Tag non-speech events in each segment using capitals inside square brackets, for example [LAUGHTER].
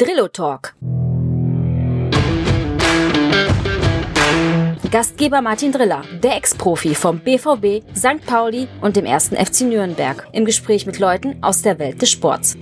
Drillo Talk. Gastgeber Martin Driller, der Ex-Profi vom BVB, St. Pauli und dem ersten FC Nürnberg, im Gespräch mit Leuten aus der Welt des Sports.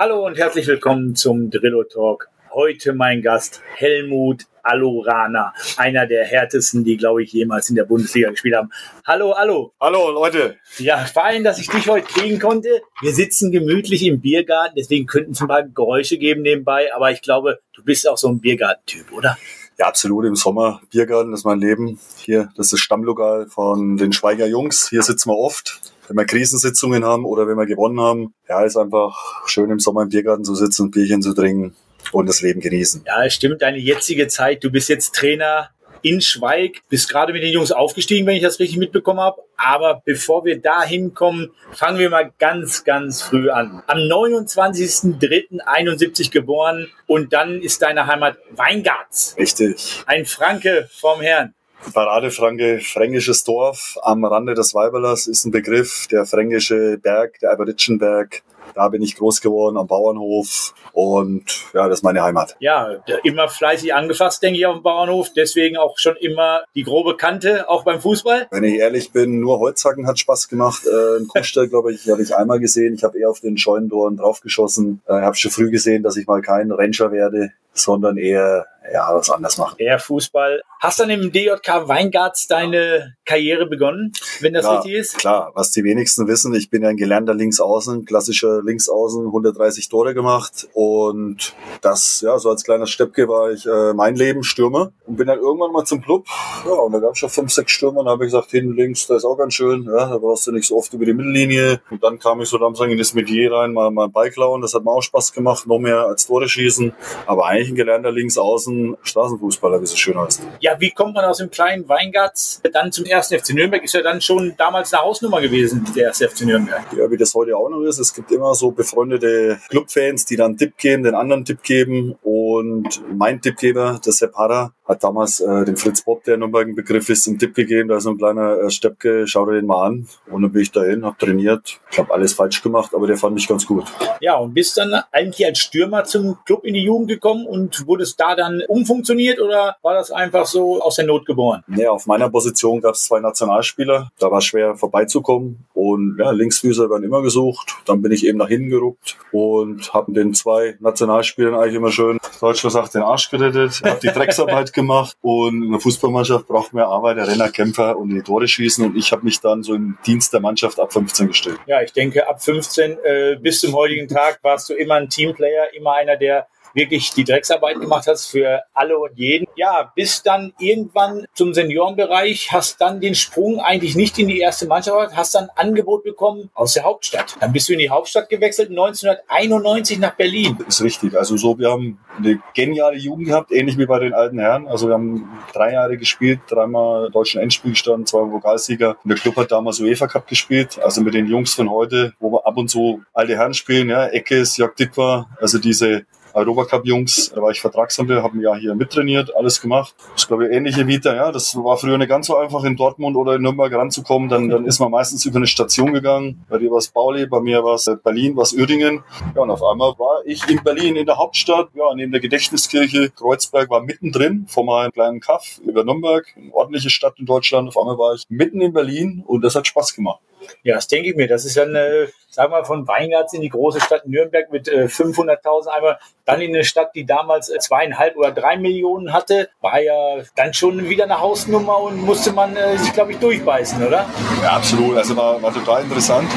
Hallo und herzlich willkommen zum Drillo Talk. Heute mein Gast Helmut Alorana, einer der härtesten, die, glaube ich, jemals in der Bundesliga gespielt haben. Hallo, hallo. Hallo, Leute. Ja, fein, dass ich dich heute kriegen konnte. Wir sitzen gemütlich im Biergarten, deswegen könnten es ein paar Geräusche geben nebenbei, aber ich glaube, du bist auch so ein Biergartentyp, oder? Ja, absolut. Im Sommer Biergarten, ist mein Leben. Hier, das ist das Stammlokal von den Schweiger Jungs. Hier sitzen wir oft, wenn wir Krisensitzungen haben oder wenn wir gewonnen haben. Ja, ist einfach schön im Sommer im Biergarten zu sitzen, ein Bierchen zu trinken und das Leben genießen. Ja, es stimmt. Deine jetzige Zeit, du bist jetzt Trainer in Schweig, bist gerade mit den Jungs aufgestiegen, wenn ich das richtig mitbekommen habe. Aber bevor wir da hinkommen, fangen wir mal ganz, ganz früh an. Am 29.03.71 geboren und dann ist deine Heimat Weingarts. Richtig. Ein Franke vom Herrn. Paradefranke, fränkisches Dorf am Rande des Weiberlers ist ein Begriff. Der fränkische Berg, der Alberitschenberg, da bin ich groß geworden am Bauernhof und ja, das ist meine Heimat. Ja, immer fleißig angefasst, denke ich, auf dem Bauernhof. Deswegen auch schon immer die grobe Kante, auch beim Fußball. Wenn ich ehrlich bin, nur Holzhacken hat Spaß gemacht. Äh, ein Kuhstall, glaube ich, habe ich einmal gesehen. Ich habe eher auf den Scheunentoren draufgeschossen. Ich äh, habe schon früh gesehen, dass ich mal kein Ranger werde sondern eher ja, was anderes machen. Eher Fußball. Hast dann im DJK Weingarts deine Karriere begonnen, wenn das ja, richtig ist? Klar, was die wenigsten wissen, ich bin ja ein gelernter Linksaußen, klassischer Linksaußen, 130 Tore gemacht und das, ja, so als kleiner Steppke war ich äh, mein Leben Stürmer und bin dann irgendwann mal zum Club, ja, und da gab es schon fünf, sechs Stürmer und da habe ich gesagt, hinten links, da ist auch ganz schön, ja, da brauchst du nicht so oft über die Mittellinie und dann kam ich so langsam in das Metier rein, mal, mal Ball klauen, das hat mir auch Spaß gemacht, noch mehr als Tore schießen, aber eigentlich ein gelernter Linksaußen Straßenfußballer, wie es so schön heißt. Ja, wie kommt man aus dem kleinen Weingarts dann zum ersten FC Nürnberg? Ist ja dann schon damals eine Hausnummer gewesen, der erste FC Nürnberg. Ja, wie das heute auch noch ist. Es gibt immer so befreundete Clubfans, die dann einen Tipp geben, den anderen Tipp geben. Und mein Tippgeber, der Sepp Harrer, hat damals äh, dem Fritz Bob, der Nürnberg ein Begriff ist, einen Tipp gegeben. Da ist so ein kleiner äh, Steppke, schau dir den mal an. Und dann bin ich dahin, habe trainiert. Ich habe alles falsch gemacht, aber der fand mich ganz gut. Ja, und bist dann eigentlich als Stürmer zum Club in die Jugend gekommen und wurde es da dann umfunktioniert oder war das einfach so aus der Not geboren? Nee, auf meiner Position gab es zwei Nationalspieler. Da war schwer vorbeizukommen. Und ja, Linksfüßer werden immer gesucht. Dann bin ich eben nach hinten geruckt und habe den zwei Nationalspielern eigentlich immer schön, Deutsch gesagt, den Arsch gerettet, habe die [LAUGHS] Drecksarbeit gemacht. Und in der Fußballmannschaft braucht man Arbeiter, Renner, Kämpfer und die Tore schießen. Und ich habe mich dann so im Dienst der Mannschaft ab 15 gestellt. Ja, ich denke, ab 15 äh, bis zum heutigen Tag warst du immer ein Teamplayer, immer einer, der wirklich die Drecksarbeit gemacht hast für alle und jeden. Ja, bis dann irgendwann zum Seniorenbereich, hast dann den Sprung eigentlich nicht in die erste Mannschaft, hast dann Angebot bekommen aus der Hauptstadt. Dann bist du in die Hauptstadt gewechselt, 1991 nach Berlin. Das ist richtig. Also so, wir haben eine geniale Jugend gehabt, ähnlich wie bei den alten Herren. Also wir haben drei Jahre gespielt, dreimal deutschen Endspiel gestanden, zweimal Vokalsieger. Und der Club hat damals UEFA Cup gespielt, also mit den Jungs von heute, wo wir ab und zu alte Herren spielen, ja, Eckes, Jörg Dittwer, also diese Europacup-Jungs, da war ich Vertragshändler, habe ein Jahr hier mittrainiert, alles gemacht. Das ist, glaube ich, ähnliche Vita, ja. Das war früher nicht ganz so einfach, in Dortmund oder in Nürnberg ranzukommen. Dann, dann ist man meistens über eine Station gegangen. Bei dir war es Pauli, bei mir war es Berlin, war es Uerdingen. Ja, und auf einmal war ich in Berlin, in der Hauptstadt, ja, neben der Gedächtniskirche. Kreuzberg war mittendrin, von meinem kleinen Kaff über Nürnberg, eine ordentliche Stadt in Deutschland. Auf einmal war ich mitten in Berlin und das hat Spaß gemacht. Ja, das denke ich mir. Das ist dann, äh, sagen wir, von Weingarts in die große Stadt Nürnberg mit äh, 500.000 Einwohnern, dann in eine Stadt, die damals äh, zweieinhalb oder drei Millionen hatte, war ja dann schon wieder eine Hausnummer und musste man äh, sich, glaube ich, durchbeißen, oder? Ja, absolut. Also war, war total interessant.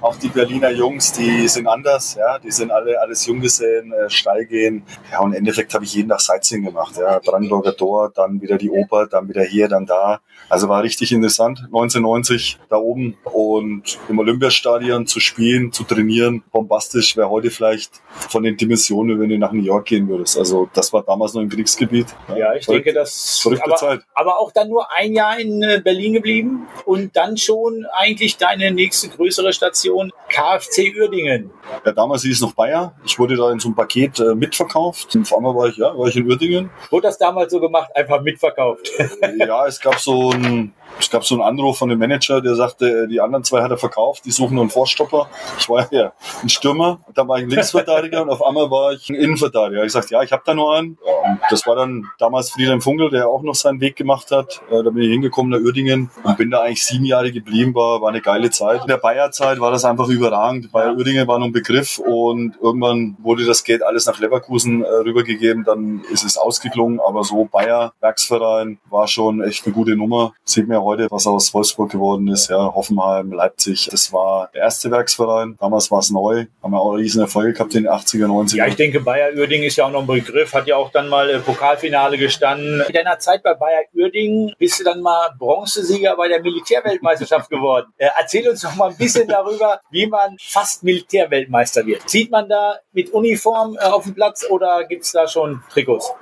Auch die Berliner Jungs, die sind anders, ja, die sind alle alles Junggesellen, äh, steil gehen. Ja, und im Endeffekt habe ich jeden Tag Sightseeing gemacht, ja, Brandenburger Tor, dann wieder die Oper, dann wieder hier, dann da. Also war richtig interessant. 1990 da oben und im Olympiastadion zu spielen, zu trainieren, bombastisch wäre heute vielleicht von den Dimensionen, wenn du nach New York gehen würdest. Also das war damals noch im Kriegsgebiet. Ja, ja ich denke, das verrückte aber, Zeit. aber auch dann nur ein Jahr in äh, Berlin geblieben und dann schon eigentlich deine nächste größere Station KfC Uerdingen. Ja, damals hieß es noch Bayer. Ich wurde da in so einem Paket äh, mitverkauft. Vor allem war ich, ja, war ich in Uerdingen. Wurde das damals so gemacht, einfach mitverkauft? ja, es gab so ein Es gab so einen Anruf von dem Manager, der sagte, die anderen zwei hat er verkauft, die suchen nur einen Vorstopper. Ich war ja ein Stürmer, dann war ich ein Linksverteidiger und auf einmal war ich ein Innenverteidiger. Ich sagte, ja, ich habe da nur einen. Und das war dann damals Friedhelm Funkel, der auch noch seinen Weg gemacht hat. Äh, da bin ich hingekommen nach Uerdingen und bin da eigentlich sieben Jahre geblieben, war, war eine geile Zeit. In der Bayer-Zeit war das einfach überragend. Bayer Uerdingen war noch ein Begriff und irgendwann wurde das Geld alles nach Leverkusen äh, rübergegeben, dann ist es ausgeklungen, aber so Bayer, Werksverein, war schon echt eine gute Nummer. Sieht mir heute, was aus Wolfsburg geworden ist, ja, Hoffenheim, Leipzig. Das war der erste Werksverein. Damals war es neu. Haben wir auch riesen Erfolge gehabt in den 80er, 90er. Ja, ich denke, Bayer Uerdingen ist ja auch noch ein Begriff, hat ja auch dann mal äh, Pokalfinale gestanden. In deiner Zeit bei Bayer Uerdingen bist du dann mal Bronzesieger bei der Militärweltmeisterschaft geworden. Äh, erzähl uns doch mal ein bisschen darüber, wie man fast Militärweltmeister wird. Zieht man da mit Uniform äh, auf den Platz oder gibt es da schon Trikots?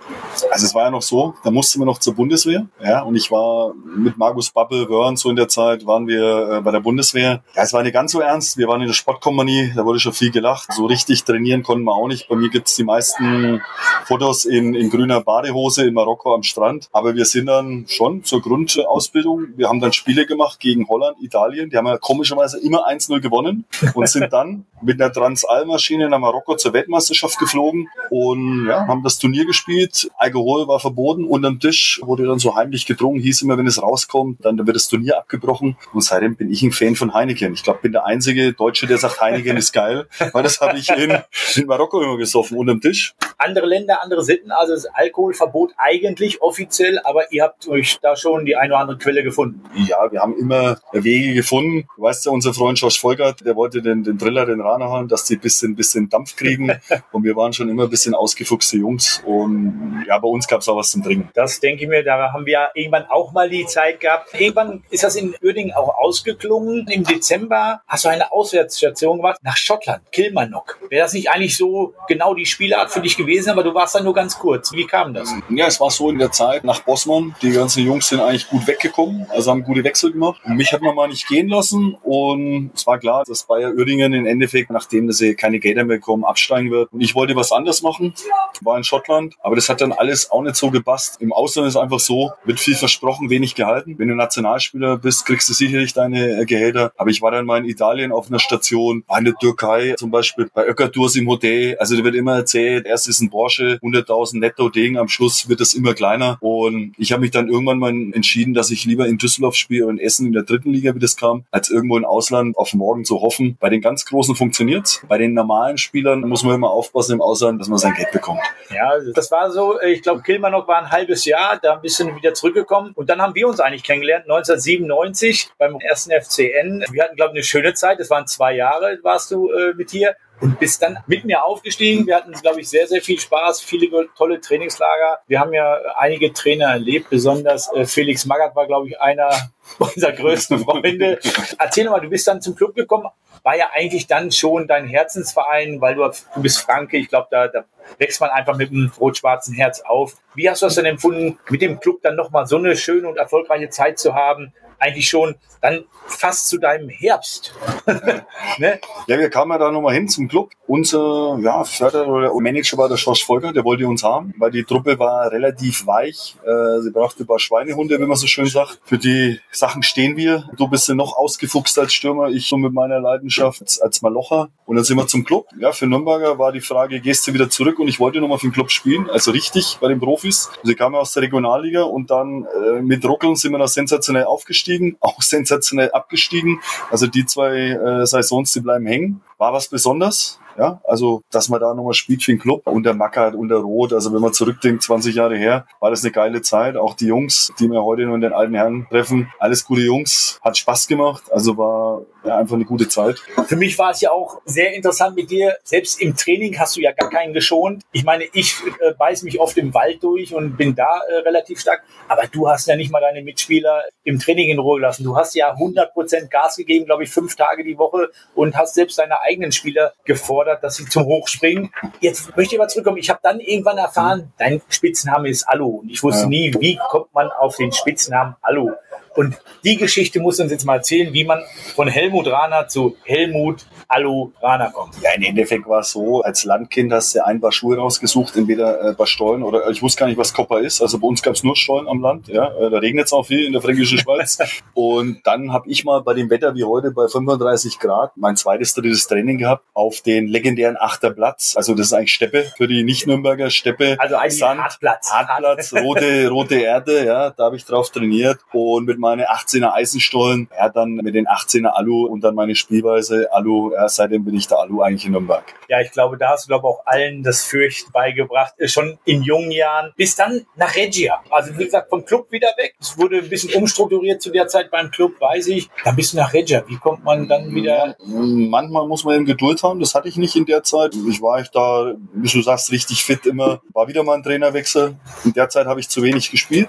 Also es war ja noch so, da mussten wir noch zur Bundeswehr. Ja, und ich war mit Markus Babbel, Wörn, so in der Zeit waren wir äh, bei der Bundeswehr. Ja, es war nicht ganz so ernst. Wir waren in der Sportkompanie, da wurde schon viel gelacht. So richtig trainieren konnten wir auch nicht. Bei mir gibt's die meisten Fotos in, in grüner Badehose in Marokko am Strand. Aber wir sind dann schon zur Grundausbildung. Wir haben dann Spiele gemacht gegen Holland, Italien. Die haben ja komischerweise immer 1-0 gewonnen und sind dann mit einer Transalmaschine nach Marokko zur Weltmeisterschaft geflogen und ja, haben das Turnier gespielt. Alkohol war verboten. Unterm Tisch wurde dann so heimlich gedrungen. Hieß immer, wenn es rauskommt, dann wird das Turnier abgebrochen. Und seitdem bin ich ein Fan von Heineken. Ich glaube, bin der einzige Deutsche, der sagt, Heineken ist geil, weil das habe ich in, in Marokko immer gesoffen, unterm Tisch. Andere Länder, andere Sitten, also das Alkoholverbot eigentlich offiziell, aber ihr habt euch da schon die eine oder andere Quelle gefunden. Ja, wir haben immer Wege gefunden. Du weißt ja, unser Freund Josh Volkert, der wollte den, den Driller, den Rana haben, dass die ein bisschen, bisschen Dampf kriegen. und wir waren schon immer ein bisschen ausgefuchste Jungs. Und ja, bei uns gab es auch was zum Trinken. Das denke ich mir, da haben wir irgendwann auch mal die Zeit gehabt. Irgendwann ist das in Uerdingen auch ausgeklungen. Im Dezember hast du eine Auswärtsstation gemacht nach Schottland, Kilmarnock. Wäre das nicht eigentlich so genau die Spielart für dich gewesen, aber du warst da nur ganz kurz. Wie kam das? Ja, es war so in der Zeit nach Bossmann. Die ganzen Jungs sind eigentlich gut weggekommen, also haben gute Wechsel gemacht. Und mich hat man mal nicht gehen lassen und es war klar, dass Bayer Uerdingen im Endeffekt, nachdem sie keine Gelder mehr bekommen, absteigen wird. Und ich wollte was anderes machen, war in Schottland, aber das hat dann alles auch nicht so gepasst. Im Ausland ist einfach so, wird viel versprochen, wenig gehalten. Wenn du Nationalspieler bist, kriegst du sicherlich deine äh, Gehälter. Aber ich war dann mal in Italien auf einer Station, war in der Türkei zum Beispiel bei Ökaturs im Hotel. Also da wird immer erzählt, erst ist ein Porsche, 100.000 netto Ding, am Schluss wird das immer kleiner. Und ich habe mich dann irgendwann mal entschieden, dass ich lieber in Düsseldorf spiele und in Essen in der dritten Liga, wie das kam, als irgendwo im Ausland auf morgen zu hoffen. Bei den ganz Großen funktioniert's. Bei den normalen Spielern muss man immer aufpassen im Ausland, dass man sein Geld bekommt. Ja, das war so, ich glaube, Kilmarnock war ein halbes Jahr, da ein bisschen wieder zurückgekommen. Und dann haben wir uns eigentlich kennengelernt, 1997 beim ersten FCN. Wir hatten, glaube ich, eine schöne Zeit. Das waren zwei Jahre, warst du äh, mit hier und bist dann mit mir aufgestiegen. Wir hatten, glaube ich, sehr, sehr viel Spaß, viele tolle Trainingslager. Wir haben ja einige Trainer erlebt, besonders äh, Felix Magath war, glaube ich, einer unserer größten Freunde. Erzähl mal, du bist dann zum Club gekommen, war ja eigentlich dann schon dein Herzensverein, weil du, du bist Franke, ich glaube, da, da wächst man einfach mit einem rot-schwarzen Herz auf. Wie hast du das denn empfunden, mit dem Club dann nochmal so eine schöne und erfolgreiche Zeit zu haben? Eigentlich schon dann fast zu deinem Herbst. [LAUGHS] ne? Ja, wir kamen ja da nochmal hin zum Club. Unser ja, Förderer oder Manager war der Schorsch Volker, der wollte uns haben, weil die Truppe war relativ weich. Äh, sie brauchte ein paar Schweinehunde, wie man so schön sagt. Für die Sachen stehen wir. Du bist ja noch ausgefuchst als Stürmer, ich so mit meiner Leidenschaft als Malocher. Und dann sind wir zum Club. Ja, für Nürnberger war die Frage, gehst du wieder zurück? Und ich wollte nochmal für den Club spielen, also richtig bei den Profis. Sie kamen aus der Regionalliga und dann äh, mit Ruckeln sind wir noch sensationell aufgestiegen, [LAUGHS] auch sensationell abgestiegen. Also die zwei äh, Saisons, die bleiben hängen. War was Besonderes. Ja, also, dass man da nochmal spielt für den Club unter Mackert, unter Rot. Also, wenn man zurückdenkt, 20 Jahre her, war das eine geile Zeit. Auch die Jungs, die wir heute nur in den alten Herren treffen, alles gute Jungs, hat Spaß gemacht. Also, war ja, einfach eine gute Zeit. Für mich war es ja auch sehr interessant mit dir. Selbst im Training hast du ja gar keinen geschont. Ich meine, ich äh, beiß mich oft im Wald durch und bin da äh, relativ stark. Aber du hast ja nicht mal deine Mitspieler im Training in Ruhe gelassen. Du hast ja 100 Prozent Gas gegeben, glaube ich, fünf Tage die Woche und hast selbst deine eigenen Spieler gefordert, dass sie zum Hochspringen. Jetzt möchte ich mal zurückkommen. Ich habe dann irgendwann erfahren, dein Spitzname ist Alu. Und ich wusste ja. nie, wie kommt man auf den Spitznamen Alu. Und die Geschichte muss uns jetzt mal erzählen, wie man von Helmut Rahner zu Helmut Alu Rahner kommt. Ja, im Endeffekt war es so, als Landkind hast du ein paar Schuhe rausgesucht, entweder äh, bei Stollen oder ich wusste gar nicht, was Kopper ist. Also bei uns gab es nur Stollen am Land. Ja, äh, da regnet es auch viel in der fränkischen Schweiz. [LAUGHS] und dann habe ich mal bei dem Wetter wie heute bei 35 Grad mein zweites, drittes Training gehabt auf den legendären Achterplatz. Also das ist eigentlich Steppe für die Nicht-Nürnberger Steppe. Also eigentlich Sand, Hartplatz. Hartplatz, rote, rote Erde, ja, da habe ich drauf trainiert und mit meinen 18er Eisenstollen, ja, dann mit den 18er Alu und dann meine Spielweise Alu, ja, seitdem bin ich der Alu eigentlich in Nürnberg. Ja, ich glaube, da hast du, glaube auch allen das Fürcht beigebracht, äh, schon in jungen Jahren, bis dann nach Regia. Also wie gesagt, vom Club wieder weg. Es wurde ein bisschen umstrukturiert zu der Zeit beim Club, weiß ich. Dann bist du nach Regia. Wie kommt man dann wieder? Manchmal muss man eben Geduld haben, das hatte ich nicht in der Zeit. Ich war ich da, wie du sagst, richtig fit immer. War wieder mal ein Trainerwechsel. In der Zeit habe ich zu wenig gespielt.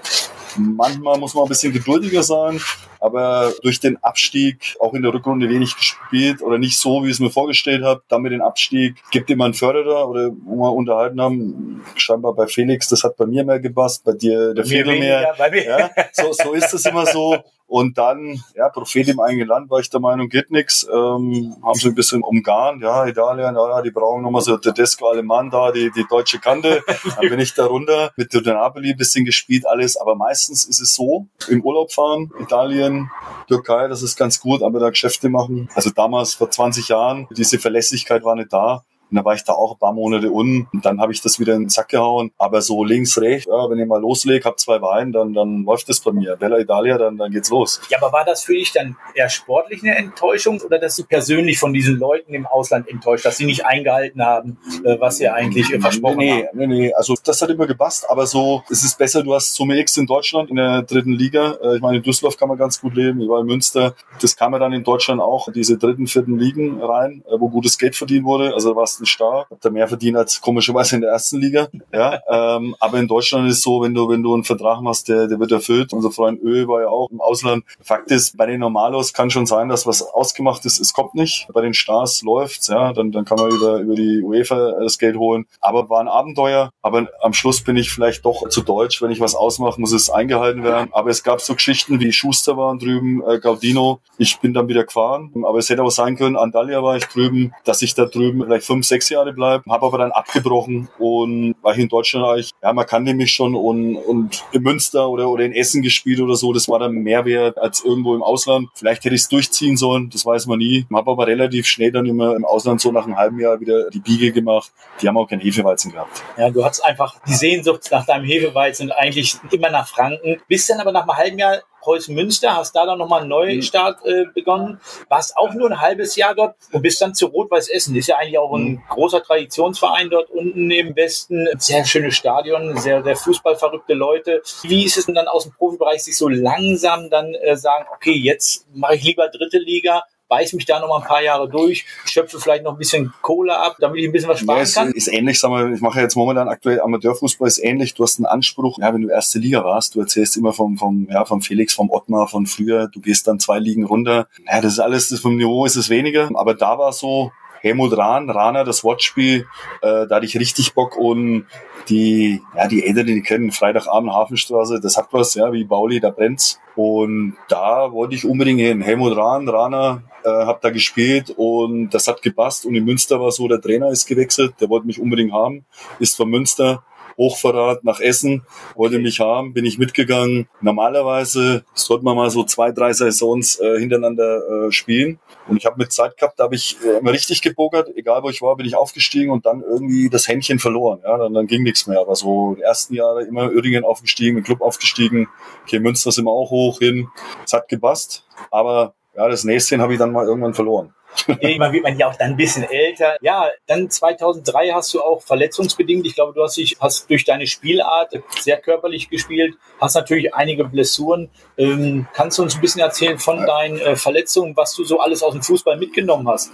Manchmal muss man ein bisschen geduldiger sein, aber durch den Abstieg auch in der Rückrunde wenig gespielt oder nicht so, wie ich es mir vorgestellt habe. Dann mit dem Abstieg gibt immer einen Förderer oder wo wir unterhalten haben, scheinbar bei Felix, das hat bei mir mehr gepasst, bei dir der Viertel mehr. Ja, so, so ist es immer so. Und dann, ja, Prophet im eigenen Land war ich der Meinung, geht nix. Ähm, haben sie ein bisschen umgarnt, ja, Italien, ja, die brauchen nochmal so Tedesco Alemann da, die, die deutsche Kante. Dann bin ich da runter, mit Napoli ein bisschen gespielt, alles. Aber meistens ist es so, im Urlaub fahren, Italien, Türkei, das ist ganz gut, aber da Geschäfte machen. Also damals, vor 20 Jahren, diese Verlässlichkeit war nicht da. Und dann war ich da auch ein paar Monate unten und dann habe ich das wieder in den Sack gehauen. Aber so links, rechts, ja, wenn ich mal loslege, hab zwei Weine, dann, dann läuft das bei mir. Bella Italia, dann, dann geht's los. Ja, aber war das für dich dann eher sportlich eine Enttäuschung oder dass du persönlich von diesen Leuten im Ausland enttäuscht, dass sie nicht eingehalten haben, äh, was sie eigentlich äh, versprochen nee, haben? Nee, nee, also das hat immer gepasst, aber so, es ist besser, du hast Summe X in Deutschland in der dritten Liga. Äh, ich meine, in Düsseldorf kann man ganz gut leben, ich war in Münster. Das kam ja dann in Deutschland auch, diese dritten, vierten Ligen rein, wo gutes Geld verdient wurde. Also da ein Star. Hab da mehr verdient als komischerweise in der ersten Liga. Ja, [LAUGHS] ähm, aber in Deutschland ist es so, wenn du, wenn du einen Vertrag machst, der, der wird erfüllt. Unser Freund Ö war ja auch im Ausland. Fakt ist, bei den Normalos kann schon sein, dass was ausgemacht ist, es kommt nicht. Bei den Stars läuft's, ja, dann, dann kann man über, über die UEFA das Geld holen. Aber war ein Abenteuer. Aber am Schluss bin ich vielleicht doch zu deutsch. Wenn ich was ausmache, muss es eingehalten werden. Aber es gab so Geschichten wie Schuster waren drüben, äh, Gaudino. Ich bin dann wieder gefahren. Aber es hätte auch sein können, Andalia war ich drüben, dass ich da drüben vielleicht fünf, sechs Jahre bleibe. Habe aber dann abgebrochen und war hier in Deutschland eigentlich, ja, man kannte mich schon und, und in Münster oder, oder in Essen gespielt oder so. Das war dann mehr wert als irgendwo im Ausland. Vielleicht hätte ich es durchziehen sollen, das weiß man nie. Habe aber relativ schnell dann immer im Ausland so nach einem halben Jahr wieder die Biege gemacht. Die haben auch keinen Hefeweizen gehabt. Ja, du hattest einfach die Sehnsucht nach deinem Hefeweizen eigentlich immer nach Franken. Bist dann aber nach einem halben Jahr Preußen Münster, hast da dann nochmal einen Neustart äh, begonnen, warst auch nur ein halbes Jahr dort und bist dann zu Rot-Weiß Essen. Ist ja eigentlich auch ein mhm. großer Traditionsverein dort unten im Westen. Sehr schönes Stadion, sehr, sehr fußballverrückte Leute. Wie ist es denn dann aus dem Profibereich, sich so langsam dann äh, sagen, okay, jetzt mache ich lieber dritte Liga beiß mich da noch mal ein paar Jahre durch, schöpfe vielleicht noch ein bisschen Kohle ab, damit ich ein bisschen was sparen ja, kann. Ist ähnlich, sag mal, ich mache jetzt momentan aktuell Amateurfußball, ist ähnlich. Du hast einen Anspruch, ja, wenn du erste Liga warst, du erzählst immer vom, vom, ja, vom Felix, vom Ottmar, von früher, du gehst dann zwei Ligen runter. Ja, das ist alles, das vom Niveau ist es weniger, aber da war so, Helmut Rahn, Rana, das Wortspiel, äh, da hatte ich richtig Bock und die, ja, die Älteren, die kennen Freitagabend Hafenstraße, das hat was, ja, wie Bauli, da brennt's. Und da wollte ich unbedingt hin. Helmut Rahn, Rana, äh, hab da gespielt und das hat gepasst. Und in Münster war so, der Trainer ist gewechselt, der wollte mich unbedingt haben, ist von Münster. Hochverrat nach Essen, wollte mich haben, bin ich mitgegangen. Normalerweise sollte man mal so zwei, drei Saisons äh, hintereinander äh, spielen. Und ich habe mit Zeit gehabt, da habe ich äh, immer richtig gebogert, egal wo ich war, bin ich aufgestiegen und dann irgendwie das Händchen verloren. Ja, dann, dann ging nichts mehr. Aber so die ersten Jahre immer Öhringen aufgestiegen, im Club aufgestiegen. Okay, Münster sind wir auch hoch hin. Es hat gepasst, aber ja, das nächste habe ich dann mal irgendwann verloren. Irgendwann wird man ja auch dann ein bisschen älter. Ja, dann 2003 hast du auch verletzungsbedingt, ich glaube, du hast dich, hast durch deine Spielart sehr körperlich gespielt, hast natürlich einige Blessuren. Ähm, kannst du uns ein bisschen erzählen von deinen äh, Verletzungen, was du so alles aus dem Fußball mitgenommen hast?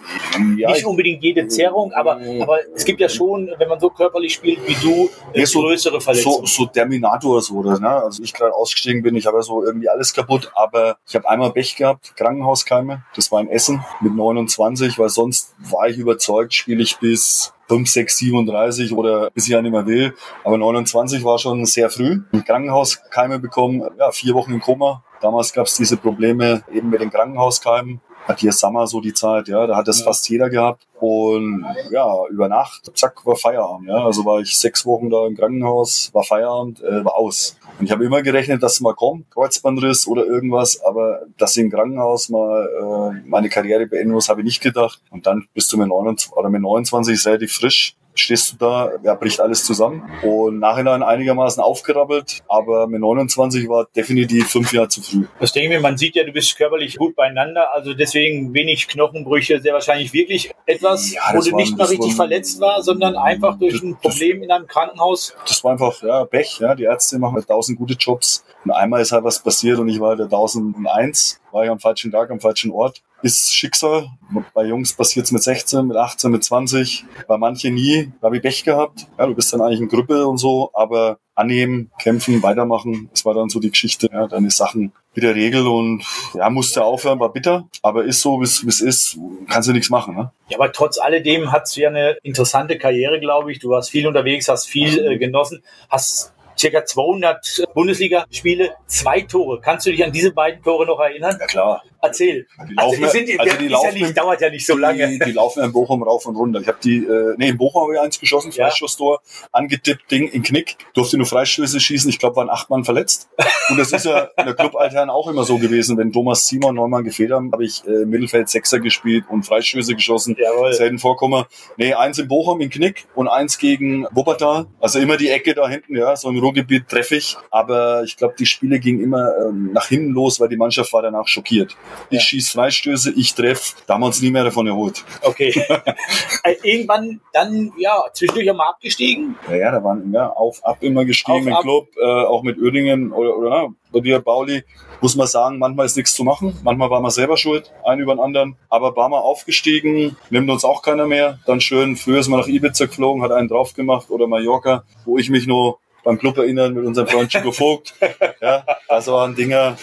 Ja, Nicht unbedingt jede Zerrung, aber, aber es gibt ja schon, wenn man so körperlich spielt wie du, äh, so, größere Verletzungen. So, so Terminator so, oder, ne? Also ich gerade ausgestiegen bin, ich habe ja so irgendwie alles kaputt, aber ich habe einmal Pech gehabt, Krankenhauskeime, das war in Essen mit 29 20, weil sonst war ich überzeugt, spiele ich bis 5, 6, 37 oder bis ich ja nicht mehr will. Aber 29 war schon sehr früh. Im Krankenhaus Keime bekommen, ja, vier Wochen im Koma, Damals gab es diese Probleme eben mit den Krankenhauskeimen. Hat hier Sommer so die Zeit, ja, da hat das fast jeder gehabt. Und ja, über Nacht, zack, war Feierabend. Ja. Also war ich sechs Wochen da im Krankenhaus, war Feierabend, äh, war aus. Und ich habe immer gerechnet, dass es mal kommt, Kreuzbandriss oder irgendwas, aber dass ich im Krankenhaus mal äh, meine Karriere beenden muss, habe ich nicht gedacht. Und dann bist du mit 29, oder mit 29 ist relativ frisch stehst du da, ja, bricht alles zusammen. Und nachhinein einigermaßen aufgerappelt, aber mit 29 war definitiv fünf Jahre zu früh. Das denke ich mir, man sieht ja, du bist körperlich gut beieinander, also deswegen wenig Knochenbrüche, sehr wahrscheinlich wirklich etwas, ja, wo du nicht mal richtig verletzt war, sondern einfach durch das, ein Problem in einem Krankenhaus. Das war einfach, ja, Pech, ja, die Ärzte machen tausend gute Jobs. Und einmal ist halt was passiert und ich war der 1001, war ich am falschen Tag, am falschen Ort ist Schicksal. Bei Jungs passiert es mit 16, mit 18, mit 20. Bei manchen nie. Da habe ich Pech gehabt. Ja, du bist dann eigentlich ein Grüppel und so, aber annehmen, kämpfen, weitermachen. Das war dann so die Geschichte. Ja, deine Sachen wieder Regel und ja, musste aufhören, war bitter, aber ist so, wie es ist, kannst du nichts machen. Ne? Ja, aber trotz alledem hat es ja eine interessante Karriere, glaube ich. Du warst viel unterwegs, hast viel äh, genossen, hast circa 200 Bundesligaspiele, zwei Tore. Kannst du dich an diese beiden Tore noch erinnern? Ja klar. Erzähl. Die laufen, also, sind, also die laufen ja nicht, dauert ja nicht so lange. Die, die laufen in Bochum rauf und runter. Ich habe die, äh, nee, in Bochum habe ich eins geschossen, ja. Freischusstor, angetippt, Ding in Knick. Durfte nur Freistöße schießen. Ich glaube, waren acht Mann verletzt. Und das ist ja in der Club Altern auch immer so gewesen. Wenn Thomas Simon neunmal gefehlt haben, habe ich äh, Mittelfeld Sechser gespielt und Freistöße geschossen. Jawohl. Selten vorkommen. Nee, eins in Bochum in Knick und eins gegen Wuppertal. Also immer die Ecke da hinten, ja, so im Ruhrgebiet treffe ich. Aber ich glaube, die Spiele gingen immer ähm, nach hinten los, weil die Mannschaft war danach schockiert. Ich ja. schieße Freistöße, ich treffe, da haben wir uns nie mehr davon erholt. Okay. [LAUGHS] Äh, irgendwann dann, ja, zwischendurch einmal abgestiegen? Ja, ja, da waren ja auf, ab immer gestiegen im Club, äh, auch mit Oerdingen oder, oder na, bei dir, Bauli, muss man sagen, manchmal ist nichts zu machen. Manchmal war man selber schuld, einen über den anderen. Aber war mal aufgestiegen, nimmt uns auch keiner mehr. Dann schön, früher ist man nach Ibiza geflogen, hat einen drauf gemacht oder Mallorca, wo ich mich nur beim Club erinnern mit unserem Freund Chico [LAUGHS] Vogt. Ja, das waren Dinger.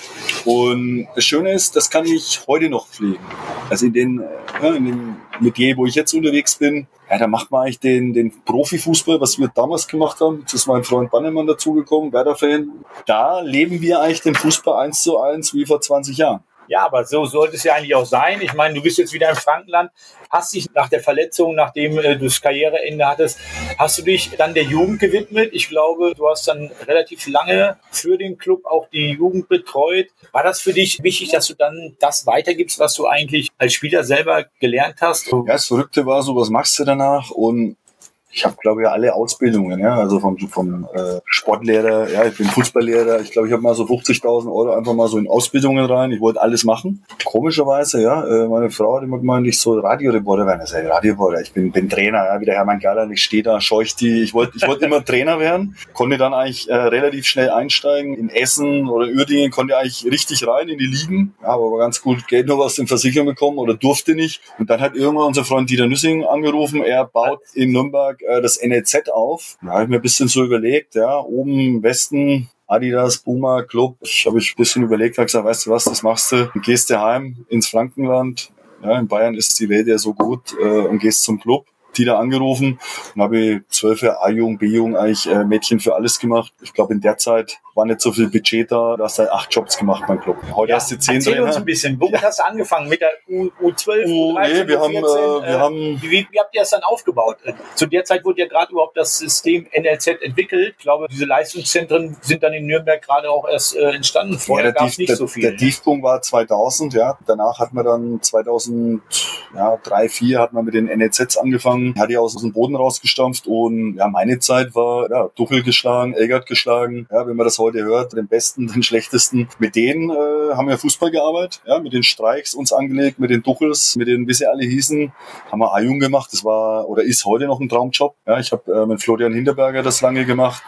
Und das Schöne ist, das kann ich heute noch pflegen. Also in den, ja, in dem Metier, wo ich jetzt unterwegs bin, ja, da macht man eigentlich den, den Profifußball, was wir damals gemacht haben. Jetzt ist mein Freund Bannemann dazugekommen, Werder-Fan. Da leben wir eigentlich den Fußball eins zu eins wie vor 20 Jahren. Ja, aber so sollte es ja eigentlich auch sein. Ich meine, du bist jetzt wieder im Frankenland, hast dich nach der Verletzung, nachdem äh, du das Karriereende hattest, hast du dich dann der Jugend gewidmet. Ich glaube, du hast dann relativ lange für den Club auch die Jugend betreut. War das für dich wichtig, dass du dann das weitergibst, was du eigentlich als Spieler selber gelernt hast? Ja, das Verrückte war so, was machst du danach? Und ich habe, glaube ich, alle Ausbildungen, ja, also vom, vom äh, Sportlehrer, ja, ich bin Fußballlehrer, ich glaube, ich habe mal so 50.000 Euro einfach mal so in Ausbildungen rein, ich wollte alles machen. Komischerweise, ja, äh, meine Frau hat immer gemeint, ich soll Radioreporter werden, das ist ja Radioreporter, ich bin, bin Trainer, ja, wie der Hermann Gerland, ich stehe da, scheuch die, ich wollte ich wollte immer Trainer werden, konnte dann eigentlich äh, relativ schnell einsteigen, in Essen oder Uerdingen konnte eigentlich richtig rein in die Ligen, ja, aber ganz gut Geld noch aus den Versicherungen bekommen oder durfte nicht. Und dann hat irgendwann unser Freund Dieter Nüssing angerufen, er baut in Nürnberg äh, das NLZ auf. Da habe ich mir ein bisschen so überlegt, ja, oben Westen Adidas, Puma, Club. Ich habe ich ein bisschen überlegt, habe gesagt, weißt du was, das machst du, du gehst daheim ins Frankenland. Ja, in Bayern ist die Welt ja so gut äh, und gehst zum Club die da angerufen und habe zwölf A-Jugend, B-Jugend eigentlich äh, Mädchen für alles gemacht. Ich glaube, in der Zeit war nicht so viel Budget da. Du hast halt acht Jobs gemacht beim Club. Heute ja, hast du zehn Erzähl Trainer. uns ein bisschen. Womit ja. hast du angefangen? Mit der U, U12, U, 13, nee, wir U14? Haben, äh, wir äh, haben, wie, wie, habt ihr das dann aufgebaut? Zu der Zeit wurde ja gerade überhaupt das System NLZ entwickelt. Ich glaube, diese Leistungszentren sind dann in Nürnberg gerade auch erst äh, entstanden. Vorher ja, gab es nicht der, so viel. Der Tiefpunkt war 2000, ja. Danach hat man dann 2003, ja, 2004 hat man mit den NLZs angefangen, hat die aus dem Boden rausgestampft und ja, meine Zeit war ja, Duchel geschlagen, Elgert geschlagen. Ja, wenn man das heute hört, den Besten, den Schlechtesten. Mit denen äh, haben wir Fußball gearbeitet, ja, mit den Streiks uns angelegt, mit den Duchels, mit den, wie sie alle hießen, haben wir A-Jung gemacht. Das war oder ist heute noch ein Traumjob. Ja, ich habe äh, mit Florian Hinterberger das lange gemacht.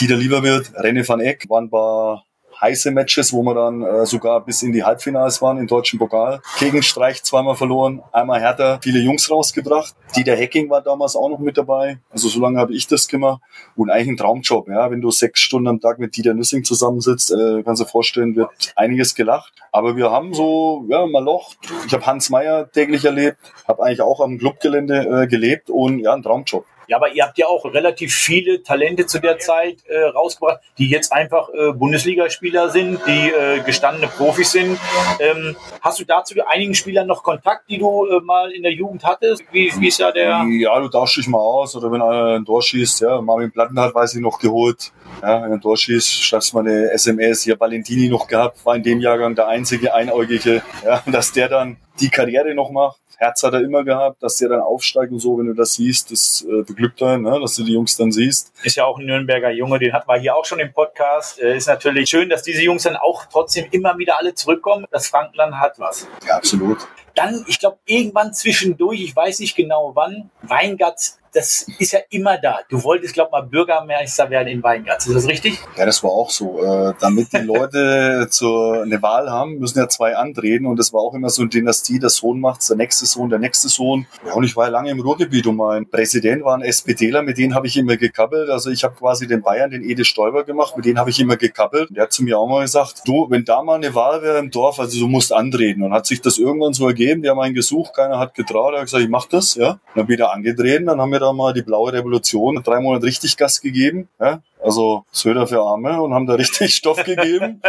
Dieter Lieberwirt, René van Eck waren bei heiße Matches, wo wir dann äh, sogar bis in die Halbfinals waren im deutschen Pokal. Gegen Streich zweimal verloren, einmal härter, viele Jungs rausgebracht. Dieter Hacking war damals auch noch mit dabei. Also so lange habe ich das gemacht. Und eigentlich ein Traumjob, ja. Wenn du sechs Stunden am Tag mit Dieter Nüssing zusammensitzt, äh, kannst du dir vorstellen, wird einiges gelacht. Aber wir haben so, ja, mal Loch. Ich habe Hans Meyer täglich erlebt, habe eigentlich auch am Clubgelände äh, gelebt und ja, ein Traumjob. Ja, aber ihr habt ja auch relativ viele Talente zu der Zeit äh, rausgebracht, die jetzt einfach äh, Bundesligaspieler sind, die äh, gestandene Profis sind. Ähm, hast du dazu einigen Spielern noch Kontakt, die du äh, mal in der Jugend hattest? Wie, wie ist ja der? Ja, du tauschst dich mal aus oder wenn einer ein Tor schießt, ja, Marvin Platten hat, weiß ich noch, geholt. Ja, wenn ein Tor schießt, schreibst mal eine SMS. Hier Valentini noch gehabt, war in dem Jahrgang der einzige Einäugige. Ja, [LAUGHS] dass der dann die Karriere noch macht. Herz hat er immer gehabt, dass der dann aufsteigt und so, wenn du das siehst, das äh, beglückt einen, ne, dass du die Jungs dann siehst. Ist ja auch ein Nürnberger Junge, den hatten wir hier auch schon im Podcast. Äh, ist natürlich schön, dass diese Jungs dann auch trotzdem immer wieder alle zurückkommen. Das Frankenland hat was. Ja, absolut. Dann, ich glaube, irgendwann zwischendurch, ich weiß nicht genau wann, Weingatz das ist ja immer da. Du wolltest, glaub mal, Bürgermeister werden in Weingarten. Ist das richtig? Ja, das war auch so. Äh, damit die Leute [LAUGHS] zur, eine Wahl haben, müssen ja zwei antreten. Und das war auch immer so eine Dynastie. Der Sohn macht's, der nächste Sohn, der nächste Sohn. Ja, und ich war ja lange im Ruhrgebiet und mein Präsident war ein SPDler, mit denen habe ich immer gekappelt. Also ich habe quasi den Bayern, den Edith Stoiber gemacht, mit denen habe ich immer gekappelt. Der hat zu mir auch mal gesagt, du, wenn da mal eine Wahl wäre im Dorf, also du musst antreten. Und hat sich das irgendwann so ergeben. Die haben einen gesucht, keiner hat getraut. Er hat gesagt, ich mach das. Ja. Dann wieder angetreten, dann haben wir da mal die blaue Revolution, drei Monate richtig Gas gegeben. Ja? Also Söder für Arme und haben da richtig [LAUGHS] Stoff gegeben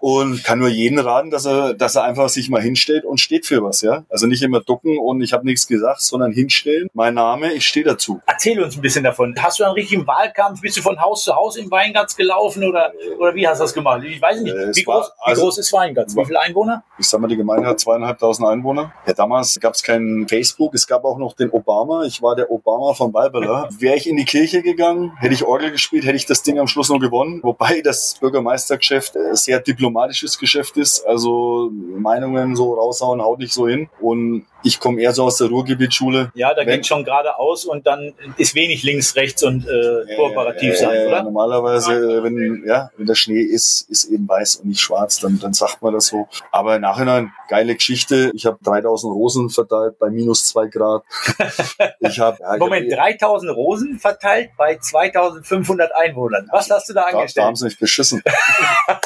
und kann nur jeden raten, dass er, dass er einfach sich mal hinstellt und steht für was, ja. Also nicht immer ducken und ich habe nichts gesagt, sondern hinstellen. Mein Name, ich stehe dazu. Erzähl uns ein bisschen davon. Hast du einen richtigen Wahlkampf? Bist du von Haus zu Haus im Weingarts gelaufen oder, oder wie hast du das gemacht? Ich weiß nicht. Äh, wie, groß, war, also, wie groß ist Weingarts? Wie viele Einwohner? Ich sag mal, die Gemeinde hat zweieinhalbtausend Einwohner. Ja, damals gab es kein Facebook, es gab auch noch den Obama. Ich war der Obama von Weiberler. [LAUGHS] Wäre ich in die Kirche gegangen, hätte ich Orgel gespielt, hätte ich das Ding am Schluss noch gewonnen. Wobei das Bürgermeistergeschäft ein sehr diplomatisches Geschäft ist. Also Meinungen so raushauen, haut nicht so hin. Und ich komme eher so aus der Ruhrgebietsschule. Ja, da geht schon geradeaus und dann ist wenig links, rechts und äh, kooperativ äh, sein, oder? Normalerweise, wenn, ja, wenn der Schnee ist, ist eben weiß und nicht schwarz, dann, dann sagt man das so. Aber im Nachhinein, geile Geschichte. Ich habe 3000 Rosen verteilt bei minus zwei Grad. [LAUGHS] Ich hab, ja, Moment, hab, 3000 Rosen verteilt bei 2500 Einwohnern. Was hast du da angestellt? Da, da haben sie mich beschissen.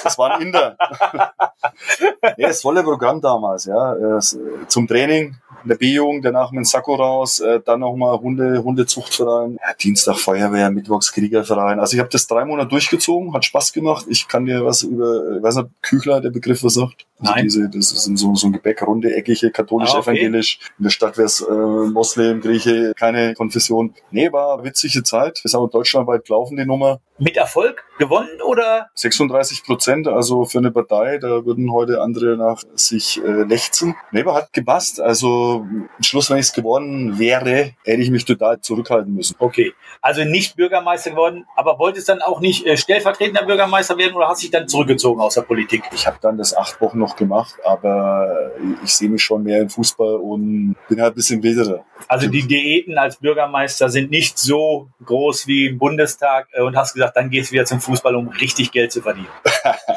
Das war ein Inder. [LAUGHS] nee, das volle Programm damals, ja. Zum Training in der B-Jugend, danach mit dem Sakko raus, äh, dann nochmal Hunde, Hundezuchtverein, ja, Dienstag Feuerwehr, Mittwochs Kriegerverein. Also ich habe das drei Monate durchgezogen, hat Spaß gemacht. Ich kann dir was über, ich weiß nicht, Küchler, der Begriff was sagt. Also Nein. Diese, das ist so, so ein Gebäck, runde, eckige, katholisch-evangelisch. Ah, okay. In der Stadt wäre es äh, Moslem, Grieche, keine Konfession. Nee, war witzige Zeit. Wir sind auch deutschlandweit gelaufen, die Nummer. Mit Erfolg gewonnen oder? 36 Prozent, also für eine Partei, da würden heute andere nach sich äh, lechzen. Nee, aber hat gepasst. Also Schluss, wenn ich es geworden wäre, hätte ich mich total zurückhalten müssen. Okay, also nicht Bürgermeister geworden, aber wolltest dann auch nicht äh, stellvertretender Bürgermeister werden oder hast dich dann zurückgezogen aus der Politik? Ich habe dann das acht Wochen noch gemacht, aber ich sehe mich schon mehr im Fußball und bin halt ein bisschen wilderer. Also die Diäten als Bürgermeister sind nicht so groß wie im Bundestag äh, und hast gesagt, dann gehst du wieder zum Fußball, um richtig Geld zu verdienen. [LAUGHS]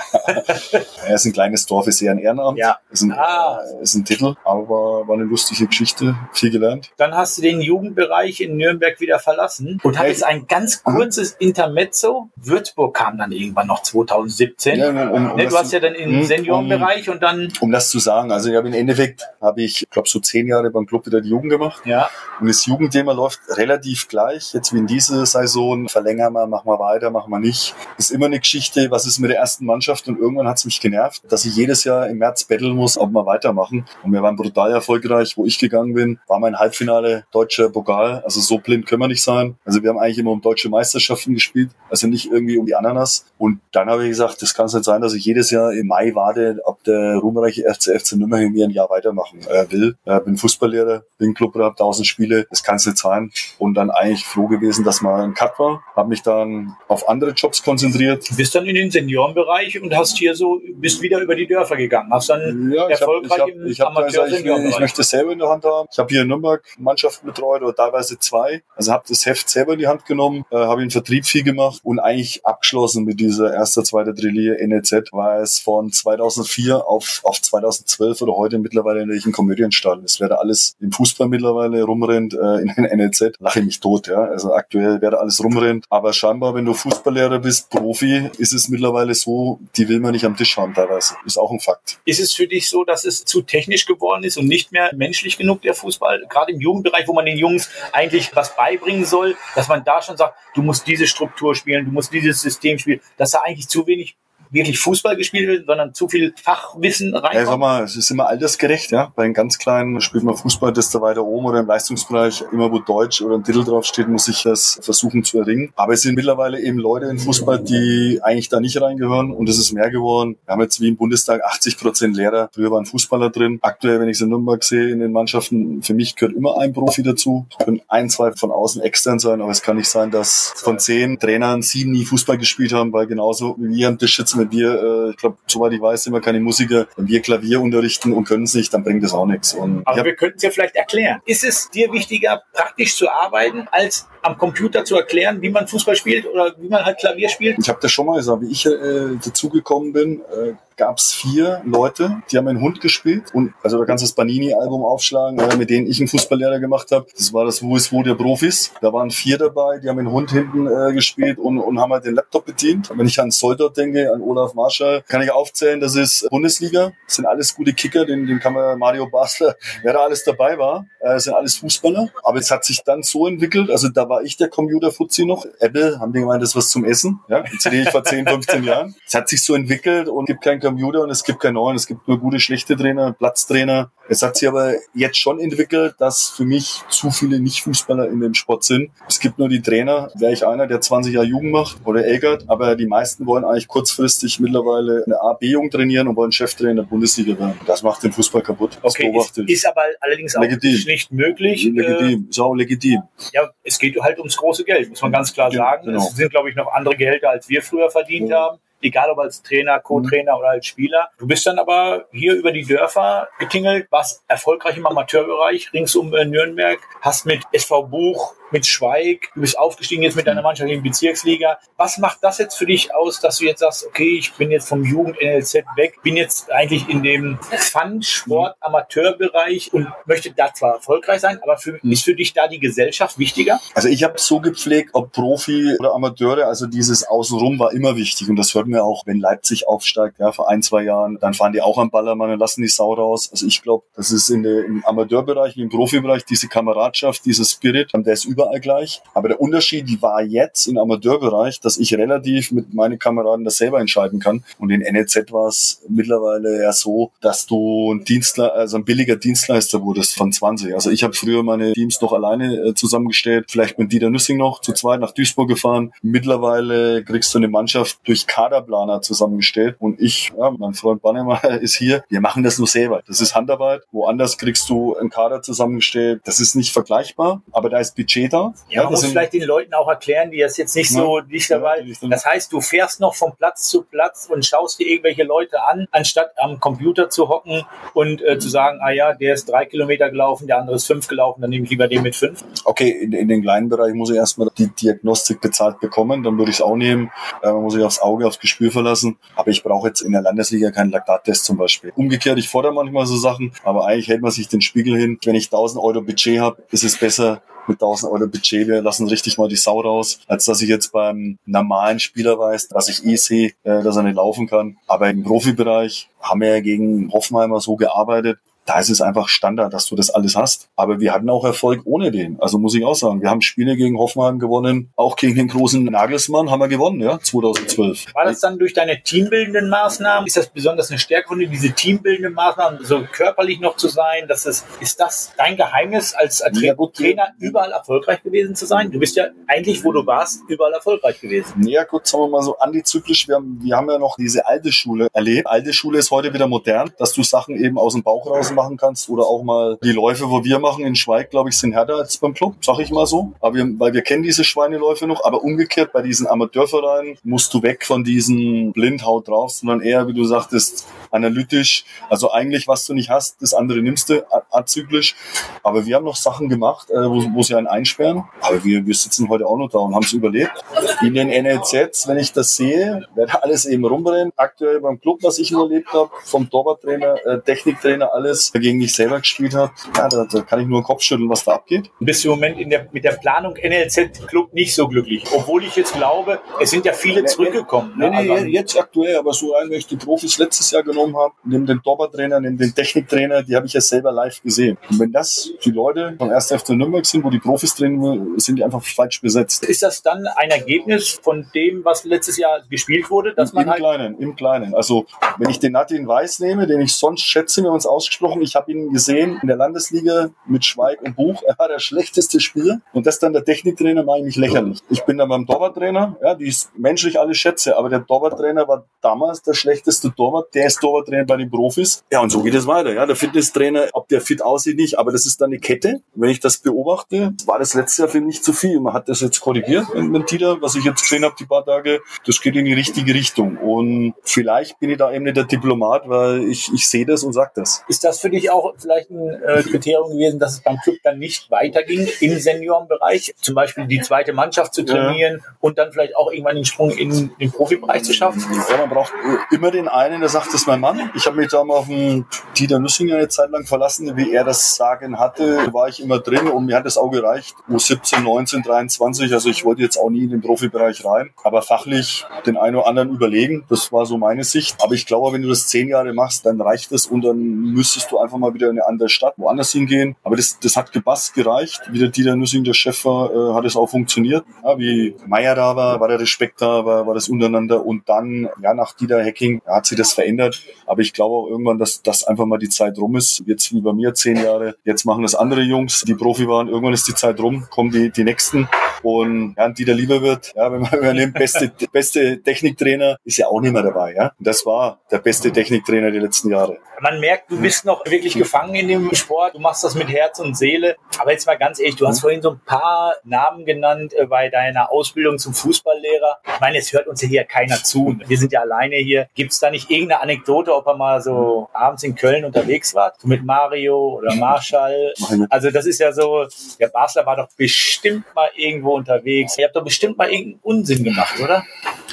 ja, ist ein kleines Dorf, ist eher ein Ehrenamt. Ja. Ist ein, ah. Ist ein Titel, aber war eine lustige Geschichte, viel gelernt. Dann hast du den Jugendbereich in Nürnberg wieder verlassen und hattest ein ganz kurzes Intermezzo. Würzburg kam dann irgendwann noch 2017. Ja, um, um ne, du hast ja dann im hm, Seniorenbereich um, und dann... Um das zu sagen, also ich habe im Endeffekt, habe ich, glaube so zehn Jahre beim Club wieder die Jugend gemacht. Ja. Und das Jugendthema läuft relativ gleich. Jetzt wie in dieser Saison, verlängern wir, machen wir weiter, machen wir nicht. Ist immer eine Geschichte, was ist mit der ersten Mannschaft und irgendwann hat es mich genervt, dass ich jedes Jahr im März betteln muss, ob wir weitermachen. Und wir waren brutal erfolgreich, wo ich gegangen bin, war mein Halbfinale deutscher Pokal. Also so blind können wir nicht sein. Also wir haben eigentlich immer um deutsche Meisterschaften gespielt, also nicht irgendwie um die Ananas. Und dann habe ich gesagt, das kann es nicht sein, dass ich jedes Jahr im Mai warte, ob der ruhmreiche FCFC Nürnberg mir ein Jahr weitermachen äh, will. Äh, bin Fußballlehrer, bin Clubrat, 1000 Spiele, das kann es nicht sein. Und dann eigentlich froh gewesen, dass mal ein Cut war. Habe mich dann auf andere Jobs konzentriert. Du bist dann in den Seniorenbereich und hast hier so, bist wieder über die Dörfer gegangen. Hast dann ja, erfolgreich hab, im ich hab, Amateur ich, ich, ich möchte selber in der Hand haben. Ich habe hier in Nürnberg Mannschaften betreut oder teilweise zwei. Also habe das Heft selber in die Hand genommen, äh, habe den Vertrieb viel gemacht und eigentlich abgeschlossen mit dieser erster, zweiter Drillier NEZ, war es von 2004 auf, auf 2012 oder heute mittlerweile in welchen Komödienstall. Es wäre alles im Fußball mittlerweile rumrennt, äh, in den NEZ, lache ich mich tot, ja. Also aktuell wäre alles rumrennt. Aber scheinbar, wenn du Fußballlehrer bist, Profi, ist es mittlerweile so, die will man nicht am Tisch haben teilweise. Ist auch ein Fakt. Ist es für dich so, dass es zu technisch geworden ist und nicht mehr menschlich genug, der Fußball? Gerade im Jugendbereich, wo man den Jungs eigentlich was beibringen soll, dass man da schon sagt, du musst diese Struktur spielen, du musst dieses System spielen, dass da eigentlich zu wenig wirklich Fußball gespielt wird, sondern zu viel Fachwissen rein. Ja, sag mal, es ist immer altersgerecht, ja. Bei den ganz Kleinen spielt man Fußball, desto weiter oben oder im Leistungsbereich, immer wo Deutsch oder ein Titel draufsteht, muss ich das versuchen zu erringen. Aber es sind mittlerweile eben Leute im Fußball, die eigentlich da nicht reingehören und es ist mehr geworden. Wir haben jetzt wie im Bundestag 80 Prozent Lehrer. Früher waren Fußballer drin. Aktuell, wenn ich es in Nürnberg sehe, in den Mannschaften, für mich gehört immer ein Profi dazu. Können ein, zwei von außen extern sein, aber es kann nicht sein, dass von zehn Trainern sieben nie Fußball gespielt haben, weil genauso wie wir am Tisch sitzen, wenn wir, äh, ich glaube, soweit ich weiß, sind wir keine Musiker, wenn wir Klavier unterrichten und können es nicht, dann bringt das auch nichts. Und Aber wir könnten es ja vielleicht erklären. Ist es dir wichtiger, praktisch zu arbeiten, als am Computer zu erklären, wie man Fußball spielt oder wie man halt Klavier spielt? Ich habe das schon mal gesagt, wie ich äh, dazugekommen bin, äh, gab es vier Leute, die haben einen Hund gespielt und also da kannst du das Banini-Album aufschlagen, äh, mit denen ich einen Fußballlehrer gemacht habe. Das war das Wo ist Wo der Profis. Da waren vier dabei, die haben den Hund hinten äh, gespielt und, und haben halt den Laptop bedient. Wenn ich an Soldot denke, an Olaf Marschall, kann ich aufzählen, das ist Bundesliga. Das sind alles gute Kicker, den, den kann man Mario Basler, wer da alles dabei war, äh, sind alles Fußballer. Aber es hat sich dann so entwickelt, also da war ich der Computer-Fuzzi noch. Apple haben die gemeint, das ist was zum Essen. Ja, jetzt rede ich vor [LAUGHS] 10, 15 Jahren. Es hat sich so entwickelt und gibt kein Computer und es gibt keinen neuen. Es gibt nur gute, schlechte Trainer, Platztrainer. Es hat sich aber jetzt schon entwickelt, dass für mich zu viele Nicht-Fußballer in dem Sport sind. Es gibt nur die Trainer. Wäre ich einer, der 20 Jahre Jugend macht oder Elgert, aber die meisten wollen eigentlich kurzfristig mittlerweile eine A, B-Jung trainieren und wollen Cheftrainer der Bundesliga werden. Das macht den Fußball kaputt. Das okay, ist, ist, aber allerdings auch legitim. nicht möglich. Legitim, ist auch legitim. Ja, es geht halt ums große Geld, muss man ganz klar sagen. Genau. Es sind, glaube ich, noch andere Gehälter, als wir früher verdient ja. haben egal ob als Trainer, Co-Trainer mhm. oder als Spieler. Du bist dann aber hier über die Dörfer getingelt, warst erfolgreich im Amateurbereich rings um äh, Nürnberg, hast mit SV Buch mit Schweig, du bist aufgestiegen jetzt mit deiner Mannschaft in die Bezirksliga. Was macht das jetzt für dich aus, dass du jetzt sagst, okay, ich bin jetzt vom Jugend-NLZ weg, bin jetzt eigentlich in dem Fun-Sport-Amateurbereich und möchte da zwar erfolgreich sein, aber für, ist für dich da die Gesellschaft wichtiger? Also ich habe so gepflegt, ob Profi oder Amateure, also dieses Außenrum war immer wichtig und das hört man auch, wenn Leipzig aufsteigt, ja, vor ein, zwei Jahren, dann fahren die auch am Ballermann und lassen die Sau raus. Also ich glaube, das ist in der, im Amateurbereich im Profibereich diese Kameradschaft, dieser Spirit, der ist über überall gleich. Aber der Unterschied war jetzt im Amateurbereich, dass ich relativ mit meinen Kameraden das selber entscheiden kann. Und in NLZ war es mittlerweile ja so, dass du ein Dienstler, also ein billiger Dienstleister wurdest von 20. Also ich habe früher meine Teams noch alleine äh, zusammengestellt, vielleicht mit Dieter Nüssing noch zu zweit nach Duisburg gefahren. Mittlerweile kriegst du eine Mannschaft durch Kaderplaner zusammengestellt und ich, ja, mein Freund Bannemer [LAUGHS] ist hier. Wir machen das nur selber. Das ist Handarbeit. Woanders kriegst du einen Kader zusammengestellt. Das ist nicht vergleichbar, aber da ist Budget da. Ja, man muss vielleicht den Leuten auch erklären, die das jetzt nicht so nicht dabei. Ja, das heißt, du fährst noch von Platz zu Platz und schaust dir irgendwelche Leute an, anstatt am Computer zu hocken und äh, zu sagen, ah ja, der ist drei Kilometer gelaufen, der andere ist fünf gelaufen, dann nehme ich lieber den mit fünf. Okay, in, in den kleinen Bereich muss ich erstmal die Diagnostik bezahlt bekommen, dann würde ich es auch nehmen. Äh, man muss sich aufs Auge, aufs Gespür verlassen. Aber ich brauche jetzt in der Landesliga keinen Laktattest zum Beispiel. Umgekehrt, ich fordere manchmal so Sachen, aber eigentlich hält man sich den Spiegel hin. Wenn ich 1000 Euro Budget habe, ist es besser, mit 1000 Euro Budget, wir lassen richtig mal die Sau raus, als dass ich jetzt beim normalen Spieler weiß, dass ich eh sehe, äh, dass er nicht laufen kann. Aber im Profibereich haben wir ja gegen Hoffenheimer so gearbeitet, da ist es einfach Standard, dass du das alles hast. Aber wir hatten auch Erfolg ohne den. Also muss ich auch sagen, wir haben Spiele gegen Hoffenheim gewonnen, auch gegen den großen Nagelsmann haben wir gewonnen, ja, 2012. War das dann durch deine teambildenden Maßnahmen? Ist das besonders eine Stärke von dir, diese teambildenden Maßnahmen, so körperlich noch zu sein? Dass das, ist das dein Geheimnis, als, als ja, gut, Trainer überall erfolgreich gewesen zu sein? Du bist ja eigentlich, wo du warst, überall erfolgreich gewesen. Ja gut, sagen wir mal so antizyklisch. Wir haben, wir haben ja noch diese alte Schule erlebt. Alte Schule ist heute wieder modern, dass du Sachen eben aus dem Bauch raus machen kannst oder auch mal die Läufe, wo wir machen in Schweig, glaube ich, sind härter als beim Club, sag ich mal so. Aber wir, weil wir kennen diese Schweineläufe noch, aber umgekehrt bei diesen Amateurvereinen musst du weg von diesen Blindhaut drauf, sondern eher, wie du sagtest, analytisch. Also eigentlich, was du nicht hast, das andere nimmst du azyklisch. Aber wir haben noch Sachen gemacht, äh, wo, wo sie einen einsperren. Aber wir, wir sitzen heute auch noch da und haben es überlebt. In den NLZs, wenn ich das sehe, wird alles eben rumrennen. Aktuell beim Club, was ich überlebt habe, vom Torwarttrainer, äh, Techniktrainer, alles ist, gegen mich selber gespielt habe, ja, da, da kann ich nur den Kopf schütteln, was da abgeht. Du bist im Moment der, mit der Planung NLZ Club nicht so glücklich, obwohl ich jetzt glaube, es sind ja viele zurückgekommen. Ne? Nee, nee, also, jetzt aktuell, aber so ein, wenn ich die Profis letztes Jahr genommen habe, neben den Torwarttrainer, neben den Techniktrainer, die habe ich ja selber live gesehen. Und wenn das die Leute vom 1. FC Nürnberg sind, wo die Profis trainieren, sind die einfach falsch besetzt. Ist das dann ein Ergebnis von dem, was letztes Jahr gespielt wurde? Dass Im, man im halt Kleinen, im Kleinen. Also wenn ich den Natin Weiß nehme, den ich sonst schätze, wir haben uns ausgesprochen, ich habe ihn gesehen in der Landesliga mit Schweig und Buch. Er war der schlechteste Spieler und das dann der Techniktrainer mache ich mich lächerlich. Ich bin dann beim Torwarttrainer, ja, die ist menschlich alle schätze, aber der Torwarttrainer war damals der schlechteste Torwart, der ist Torwarttrainer bei den Profis. Ja, und so geht es weiter. Ja, der Fitnesstrainer, ob der fit aussieht, nicht, aber das ist dann eine Kette. Wenn ich das beobachte, war das letztes Jahr für mich zu viel. Man hat das jetzt korrigiert mit Tita, was ich jetzt gesehen habe, die paar Tage. Das geht in die richtige Richtung. Und vielleicht bin ich da eben nicht der Diplomat, weil ich, ich sehe das und sage das. Ist das für dich auch vielleicht ein äh, Kriterium gewesen, dass es beim Club dann nicht weiterging im Seniorenbereich? Zum Beispiel die zweite Mannschaft zu trainieren ja. und dann vielleicht auch irgendwann den Sprung in den Profibereich zu schaffen? Ja, man braucht immer den einen, der sagt, das ist mein Mann. Ich habe mich da mal auf den Dieter Nüssinger eine Zeit lang verlassen, wie er das sagen hatte. War ich immer drin und mir hat das auch gereicht. U17, 19, 23. Also ich wollte jetzt auch nie in den Profibereich rein. Aber fachlich den einen oder anderen überlegen. Das war so meine Sicht. Aber ich glaube, wenn du das zehn Jahre machst, dann reicht das und dann müsstest du einfach mal wieder in eine andere Stadt, woanders hingehen. Aber das, das hat gepasst, gereicht. Wie der Dieter Nüssing, der Chef war, äh, hat es auch funktioniert. Ja, wie Meier da war, war der Respekt da, war, war das untereinander. Und dann, ja, nach Dieter Hacking hat sich das verändert. Aber ich glaube auch irgendwann, dass das einfach mal die Zeit rum ist. Jetzt wie bei mir zehn Jahre. Jetzt machen das andere Jungs, die Profi waren. Irgendwann ist die Zeit rum, kommen die, die nächsten. Und ja, Dieter lieber wird, ja, wenn man [LAUGHS] übernimmt, beste, beste Techniktrainer, ist ja auch nicht mehr dabei. Ja? Und das war der beste Techniktrainer der letzten Jahre. Man merkt, du bist noch wirklich gefangen in dem Sport. Du machst das mit Herz und Seele. Aber jetzt mal ganz ehrlich, du hast mhm. vorhin so ein paar Namen genannt äh, bei deiner Ausbildung zum Fußballlehrer. Ich meine, es hört uns ja hier keiner zu. Wir sind ja alleine hier. Gibt es da nicht irgendeine Anekdote, ob er mal so abends in Köln unterwegs war? So mit Mario oder Marschall? Also das ist ja so, der Basler war doch bestimmt mal irgendwo unterwegs. Ihr habt doch bestimmt mal irgendeinen Unsinn gemacht, oder?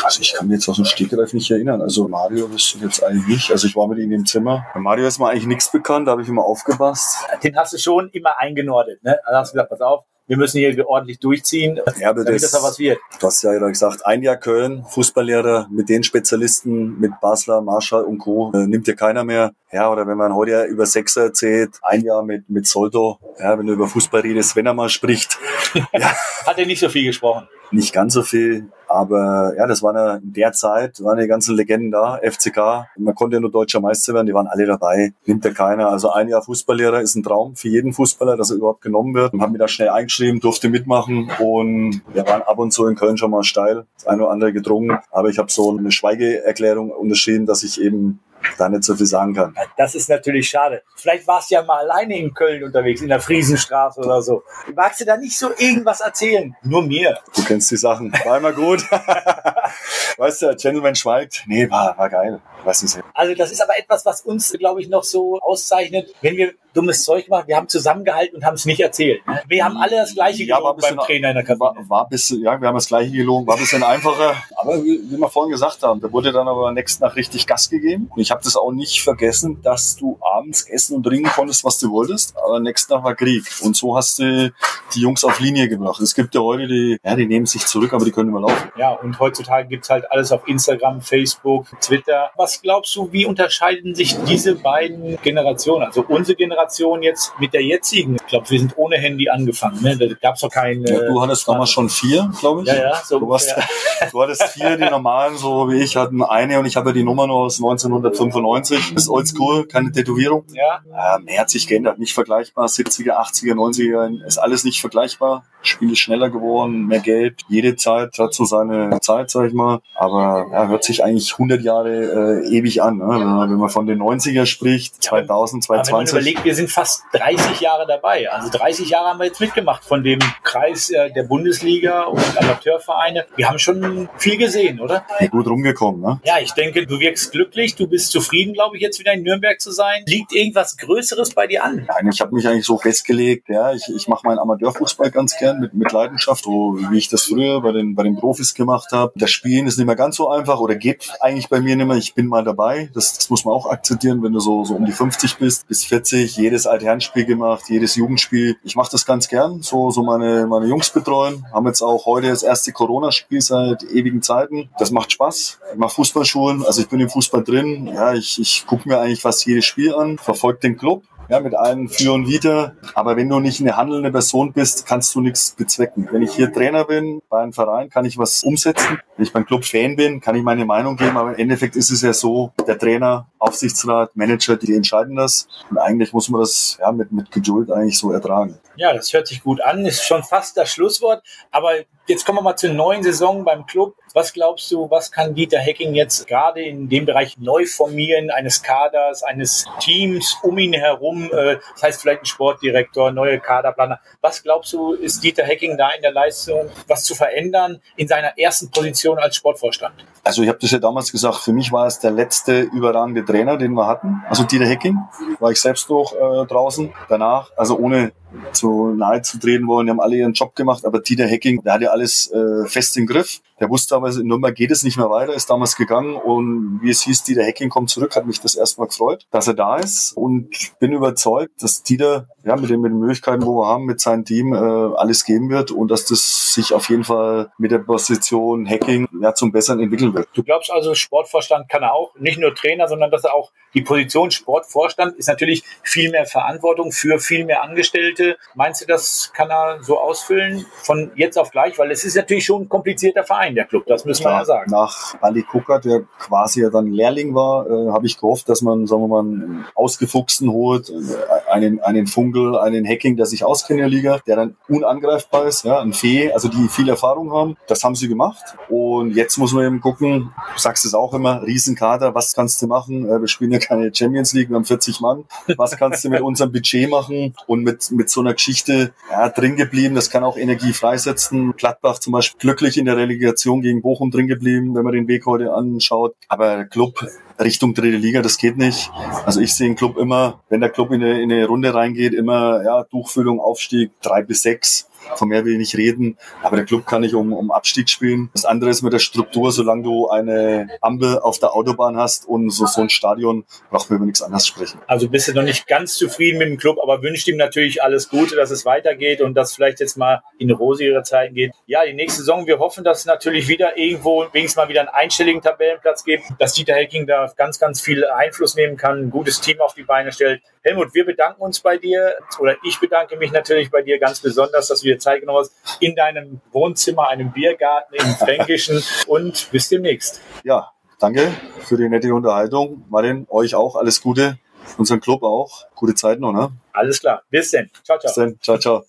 Also ich kann mich jetzt aus dem Stegreif nicht erinnern. Also Mario wüsste ich jetzt eigentlich nicht. Also ich war mit ihm im Zimmer. Bei Mario ist mir eigentlich nichts bekannt, da habe ich immer aufgepasst. Den hast du schon immer eingenordet, ne? Also hast du gesagt, pass auf, wir müssen hier ordentlich durchziehen, ja, damit das, das was wird. Du hast ja gesagt, ein Jahr Köln, Fußballlehrer mit den Spezialisten, mit Basler, Marschall und Co. Äh, nimmt dir keiner mehr. Ja, oder wenn man heute über Sechser erzählt, ein Jahr mit, mit Soldo, ja, wenn du über Fußball redest, wenn er mal spricht. [LAUGHS] ja. Hat er nicht so viel gesprochen? Nicht ganz so viel. Aber ja, das war eine, in der Zeit, waren die ganzen Legenden da, FCK. Man konnte ja nur deutscher Meister werden, die waren alle dabei. Nimmt ja keiner. Also ein Jahr Fußballlehrer ist ein Traum für jeden Fußballer, dass er überhaupt genommen wird. Haben mich da schnell eingeschrieben, durfte mitmachen und wir waren ab und zu in Köln schon mal steil, das eine oder andere gedrungen. Aber ich habe so eine Schweigeerklärung unterschrieben, dass ich eben da nicht so viel sagen kann. Das ist natürlich schade. Vielleicht warst du ja mal alleine in Köln unterwegs, in der Friesenstraße oder so. Magst du da nicht so irgendwas erzählen? Nur mir. Du kennst die Sachen. War immer gut. [LAUGHS] weißt du, der Gentleman schweigt. Nee, war, war geil. Weiß nicht. Also das ist aber etwas, was uns, glaube ich, noch so auszeichnet, wenn wir dummes Zeug machen. Wir haben zusammengehalten und haben es nicht erzählt. Wir haben alle das Gleiche ja, gelogen beim Trainer in der Kabine. War, war bisschen, ja, wir haben das Gleiche gelogen, war ein bisschen einfacher. Aber wie, wie wir vorhin gesagt haben, da wurde dann aber nächsten Tag richtig Gas gegeben. Und ich habe das auch nicht vergessen, dass du abends essen und trinken konntest, was du wolltest. Aber nächsten Tag war Krieg. Und so hast du die Jungs auf Linie gebracht. Es gibt ja heute, die, ja, die nehmen sich zurück, aber die können immer laufen. Ja, und heutzutage gibt's halt alles auf Instagram, Facebook, Twitter. Was glaubst du, wie unterscheiden sich diese beiden Generationen? Also unsere Generation jetzt mit der jetzigen, ich glaube, wir sind ohne Handy angefangen. Ne? Da gab es doch kein. Ja, du hattest damals schon vier, glaube ich. Ja, ja, so. Du, hast, [LAUGHS] du hattest vier, die normalen, so wie ich, hatten eine und ich habe ja die Nummer nur aus 1995. Das ist oldschool, keine Tätowierung. Ja. ja. Mehr hat sich geändert, nicht vergleichbar. 70er, 80er, 90er ist alles nicht vergleichbar. Spiel ist schneller geworden, mehr Geld. Jede Zeit hat so seine Zeit, sag ich mal. Aber ja, hört sich eigentlich 100 Jahre äh, ewig an. Ne? Wenn man von den 90er spricht, 2000, 2020. Aber wenn man überlegt, wir sind fast 30 Jahre dabei. Also 30 Jahre haben wir jetzt mitgemacht von dem Kreis äh, der Bundesliga und Amateurvereine. Wir haben schon viel gesehen, oder? Ja, gut rumgekommen, ne? Ja, ich denke, du wirkst glücklich, du bist zufrieden, glaube ich, jetzt wieder in Nürnberg zu sein. Liegt irgendwas Größeres bei dir an? Nein, ich habe mich eigentlich so festgelegt, ja, ich, ich mache meinen Amateurfußball ganz gern mit, mit Leidenschaft, so wie ich das früher bei den, bei den Profis gemacht habe. Das Spielen ist nicht mehr ganz so einfach oder geht eigentlich bei mir nicht mehr. Ich bin mal dabei. Das, das muss man auch akzeptieren, wenn du so, so um die 50 bist, bis 40, jedes Altherrenspiel gemacht, jedes Jugendspiel. Ich mache das ganz gern, so, so meine, meine Jungs betreuen. Haben jetzt auch heute das erste Corona-Spiel seit ewigen Zeiten. Das macht Spaß. Ich mache Fußballschulen, also ich bin im Fußball drin. Ja, ich, ich gucke mir eigentlich fast jedes Spiel an, verfolge den Club ja, mit allen Für und Wider. Aber wenn du nicht eine handelnde Person bist, kannst du nichts bezwecken. Wenn ich hier Trainer bin bei einem Verein, kann ich was umsetzen. Wenn ich beim Club Fan bin, kann ich meine Meinung geben. Aber im Endeffekt ist es ja so, der Trainer, Aufsichtsrat, Manager, die entscheiden das. Und eigentlich muss man das ja, mit, mit Geduld eigentlich so ertragen. Ja, das hört sich gut an, ist schon fast das Schlusswort. Aber jetzt kommen wir mal zur neuen Saison beim Club. Was glaubst du, was kann Dieter Hecking jetzt gerade in dem Bereich neu formieren, eines Kaders, eines Teams um ihn herum? Äh, das heißt vielleicht ein Sportdirektor, neue Kaderplaner. Was glaubst du, ist Dieter Hecking da in der Leistung, was zu verändern in seiner ersten Position als Sportvorstand? Also ich habe das ja damals gesagt, für mich war es der letzte überragende Trainer, den wir hatten. Also Dieter Hecking, war ich selbst noch äh, draußen. Danach, also ohne zu nahe zu treten wollen, die haben alle ihren Job gemacht, aber Dieter Hecking, der hatte alles äh, fest im Griff. Der wusste aber, in Nürnberg geht es nicht mehr weiter, ist damals gegangen und wie es hieß, Dieter Hecking kommt zurück, hat mich das erstmal gefreut, dass er da ist und bin überzeugt, dass Dieter ja, mit, den, mit den Möglichkeiten, wo wir haben, mit seinem Team äh, alles geben wird und dass das sich auf jeden Fall mit der Position Hacking ja, zum Besseren entwickeln wird. Du glaubst also, Sportvorstand kann er auch, nicht nur Trainer, sondern dass er auch die Position Sportvorstand ist natürlich viel mehr Verantwortung für viel mehr Angestellte. Meinst du, das kann er so ausfüllen von jetzt auf gleich? Weil es ist natürlich schon ein komplizierter Verein, der Club, das müssen wir ja sagen. Nach Ali Kucker, der quasi ja dann Lehrling war, äh, habe ich gehofft, dass man, sagen wir mal, einen Ausgefuchsten holt, äh, einen, einen Funkel, einen Hacking, der sich auskennt in der Liga, der dann unangreifbar ist, ja, ein Fee, also die viel Erfahrung haben. Das haben sie gemacht. Und jetzt muss man eben gucken, du sagst es auch immer, Riesenkader, was kannst du machen? Äh, wir spielen ja keine Champions League, wir haben 40 Mann. Was kannst du mit unserem Budget machen? Und mit, mit so einer Geschichte ja, drin geblieben, das kann auch Energie freisetzen. Gladbach zum Beispiel glücklich in der Relegation gegen Bochum drin geblieben, wenn man den Weg heute anschaut. Aber Club Richtung dritte Liga, das geht nicht. Also ich sehe den Club immer, wenn der Club in eine, in eine Runde reingeht, immer ja, Durchfüllung, Aufstieg, drei bis sechs. Von mehr will ich nicht reden. Aber der Club kann nicht um, um Abstieg spielen. Das andere ist mit der Struktur, solange du eine Ampel auf der Autobahn hast und so, so ein Stadion, braucht man über nichts anderes sprechen. Also bist du noch nicht ganz zufrieden mit dem Club, aber wünscht ihm natürlich alles Gute, dass es weitergeht und dass vielleicht jetzt mal in rosigere Zeiten geht. Ja, die nächste Saison, wir hoffen, dass es natürlich wieder irgendwo wenigstens mal wieder einen einstelligen Tabellenplatz gibt, dass Dieter Hecking da ganz, ganz viel Einfluss nehmen kann, ein gutes Team auf die Beine stellt. Helmut, wir bedanken uns bei dir oder ich bedanke mich natürlich bei dir ganz besonders, dass du dir Zeit genommen hast in deinem Wohnzimmer, einem Biergarten im Fränkischen und bis demnächst. Ja, danke für die nette Unterhaltung. Martin, euch auch alles Gute, unseren Club auch. Gute Zeit noch, ne? Alles klar. Bis denn. Ciao, ciao. Bis denn. Ciao, ciao.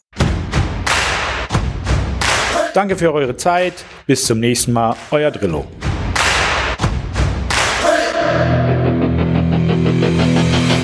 Danke für eure Zeit. Bis zum nächsten Mal. Euer Drillo.